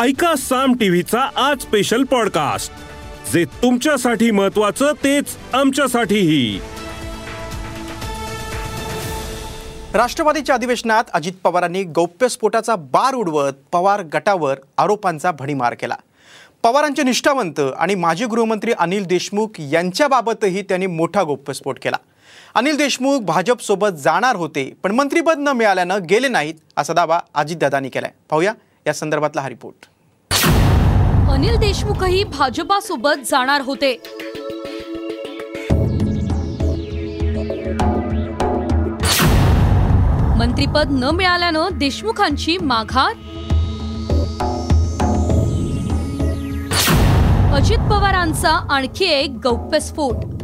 ऐका साम टीव्हीचा आज स्पेशल पॉडकास्ट जे तुमच्यासाठी महत्वाचं तेच आमच्यासाठीही. राष्ट्रवादीच्या अधिवेशनात अजित पवारांनी गौप्यस्फोटाचा बार उडवत पवार गटावर आरोपांचा भडीमार केला. पवारांचे निष्ठावंत आणि माजी गृहमंत्री अनिल देशमुख यांच्याबाबतही त्यांनी मोठा गौप्यस्फोट केला. अनिल देशमुख भाजपसोबत जाणार होते पण मंत्रीपद न मिळाल्यानं गेले नाहीत असा दावा अजितदादांनी केलाय. पाहूया. या संदर्भातला हा रिपोर्ट. अनिल देशमुखही भाजपासोबत जाणार होते. मंत्रीपद न मिळाल्यानं देशमुखांची माघार. अजित पवारांचा आणखी एक गौप्यस्फोट.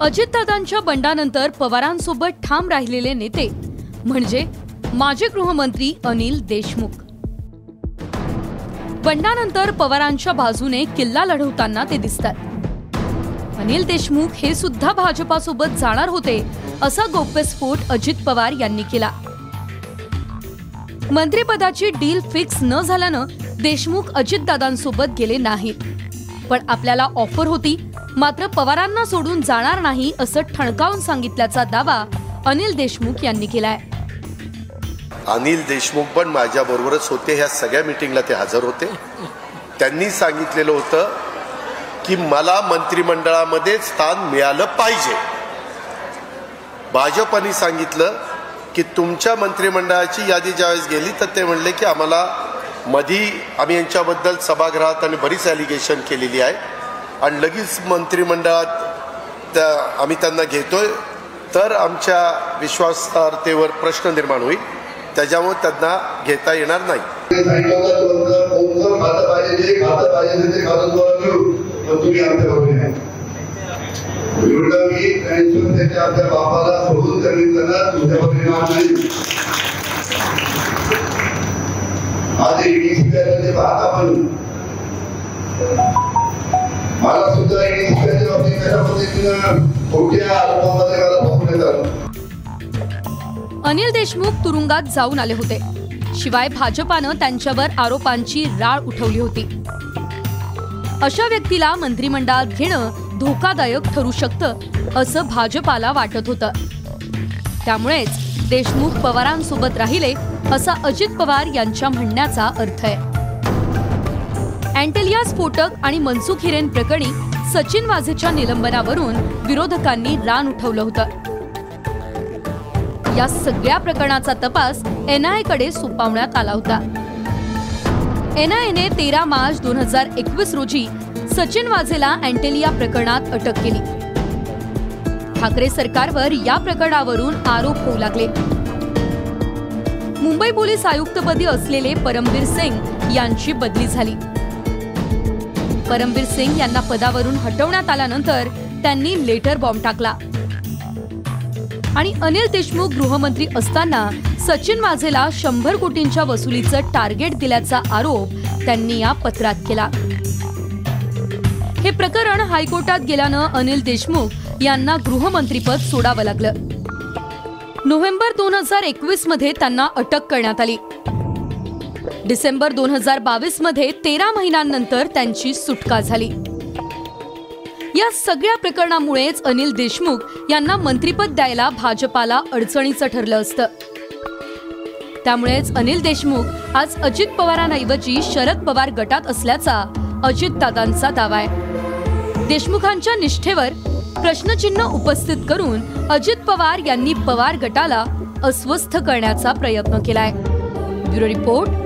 अजितदादांच्या बंडानंतर पवारांसोबत ठाम राहिलेले नेते म्हणजे माजी गृहमंत्री अनिल देशमुख. बंडानंतर पवारांच्या बाजूने किल्ला लढवताना ते दिसतात. अनिल देशमुख हे सुद्धा भाजपासोबत जाणार होते असा गोप्यस्फोट अजित पवार यांनी केला. मंत्रिपदाची डील फिक्स न झाल्यानं देशमुख अजितदादांसोबत गेले नाहीत. पण आपल्याला ऑफर होती मात्र पवारांना सोडून जाणार नाही असं ठणकावून सांगितल्याचा दावा अनिल देशमुख यांनी केलाय. अनिल देशमुख पण माझ्याबरोबरच होते. ह्या सगळ्या मिटिंगला ते हजर होते. त्यांनी सांगितलेलं होतं की मला मंत्रिमंडळामध्ये स्थान मिळालं पाहिजे. भाजपाने सांगितलं की तुमच्या मंत्रिमंडळाची यादी ज्यावेळेस गेली तर ते म्हणले की आम्हाला मधी आम्ही यांच्याबद्दल सभागृहात आणि बरीच ॲलिगेशन केलेली आहे. आणि लगेच मंत्रिमंडळात त्या आम्ही त्यांना घेतोय. तर आमच्या विश्वासार्हतेवर प्रश्न निर्माण होईल. त्याच्यामुळे त्यांना घेता येणार नाही. आज बाबतीत पद्धतीनं खोट्या आरोपामध्ये मला आलं अनिल देशमुख तुरुंगात जाऊन आले होते. शिवाय भाजपानं त्यांच्यावर आरोपांची राळ उठवली होती. अशा व्यक्तीला मंत्रिमंडळात घेणं धोकादायक ठरू शकतं असं भाजपाला वाटत होतं. त्यामुळेच देशमुख पवारांसोबत राहिले असा अजित पवार यांच्या म्हणण्याचा अर्थ आहे. अँटेलिया स्फोटक आणि मनसुख हिरेन प्रकरणी सचिन वाझेच्या निलंबनावरून विरोधकांनी रान उठवलं होतं. या सगळ्या प्रकरणाचा तपास एनआयकडे सोपवण्यात आला होता. एनआयने तेरा मार्च दोन हजार एकवीस रोजी सचिन वाझेला अँटेलिया प्रकरणात अटक केली. ठाकरे सरकारवर या प्रकरणावरून आरोप होऊ लागले. मुंबई पोलीस आयुक्तपदी असलेले परमवीर सिंग यांची बदली झाली. परमबीर सिंग यांना पदावरून हटवण्यात आल्यानंतर त्यांनी लेटर बॉम्ब टाकला. आणि अनिल देशमुख गृहमंत्री असताना सचिन वाझेला शंभर कोटींच्या वसुलीचं टार्गेट दिल्याचा आरोप त्यांनी या पत्रात केला. हे प्रकरण हायकोर्टात गेल्यानं अनिल देशमुख यांना गृहमंत्रीपद सोडावं लागलं. नोव्हेंबर दोन हजार एकवीसमध्ये त्यांना अटक करण्यात आली. डिसेंबर दोन हजार बावीसमध्ये तेरा महिन्यांनंतर त्यांची सुटका झाली. या सगळ्या प्रकरणामुळेच अनिल देशमुख यांना मंत्रीपद द्यायला भाजपाला अडचणीचं ठरलं असतं. त्यामुळेच अनिल देशमुख आज अजित पवारांऐवजी शरद पवार गटात असल्याचा अजितदादांचा दावा आहे. देशमुखांच्या निष्ठेवर प्रश्नचिन्ह उपस्थित करून अजित पवार यांनी पवार गटाला अस्वस्थ करण्याचा प्रयत्न केलाय. Bureau report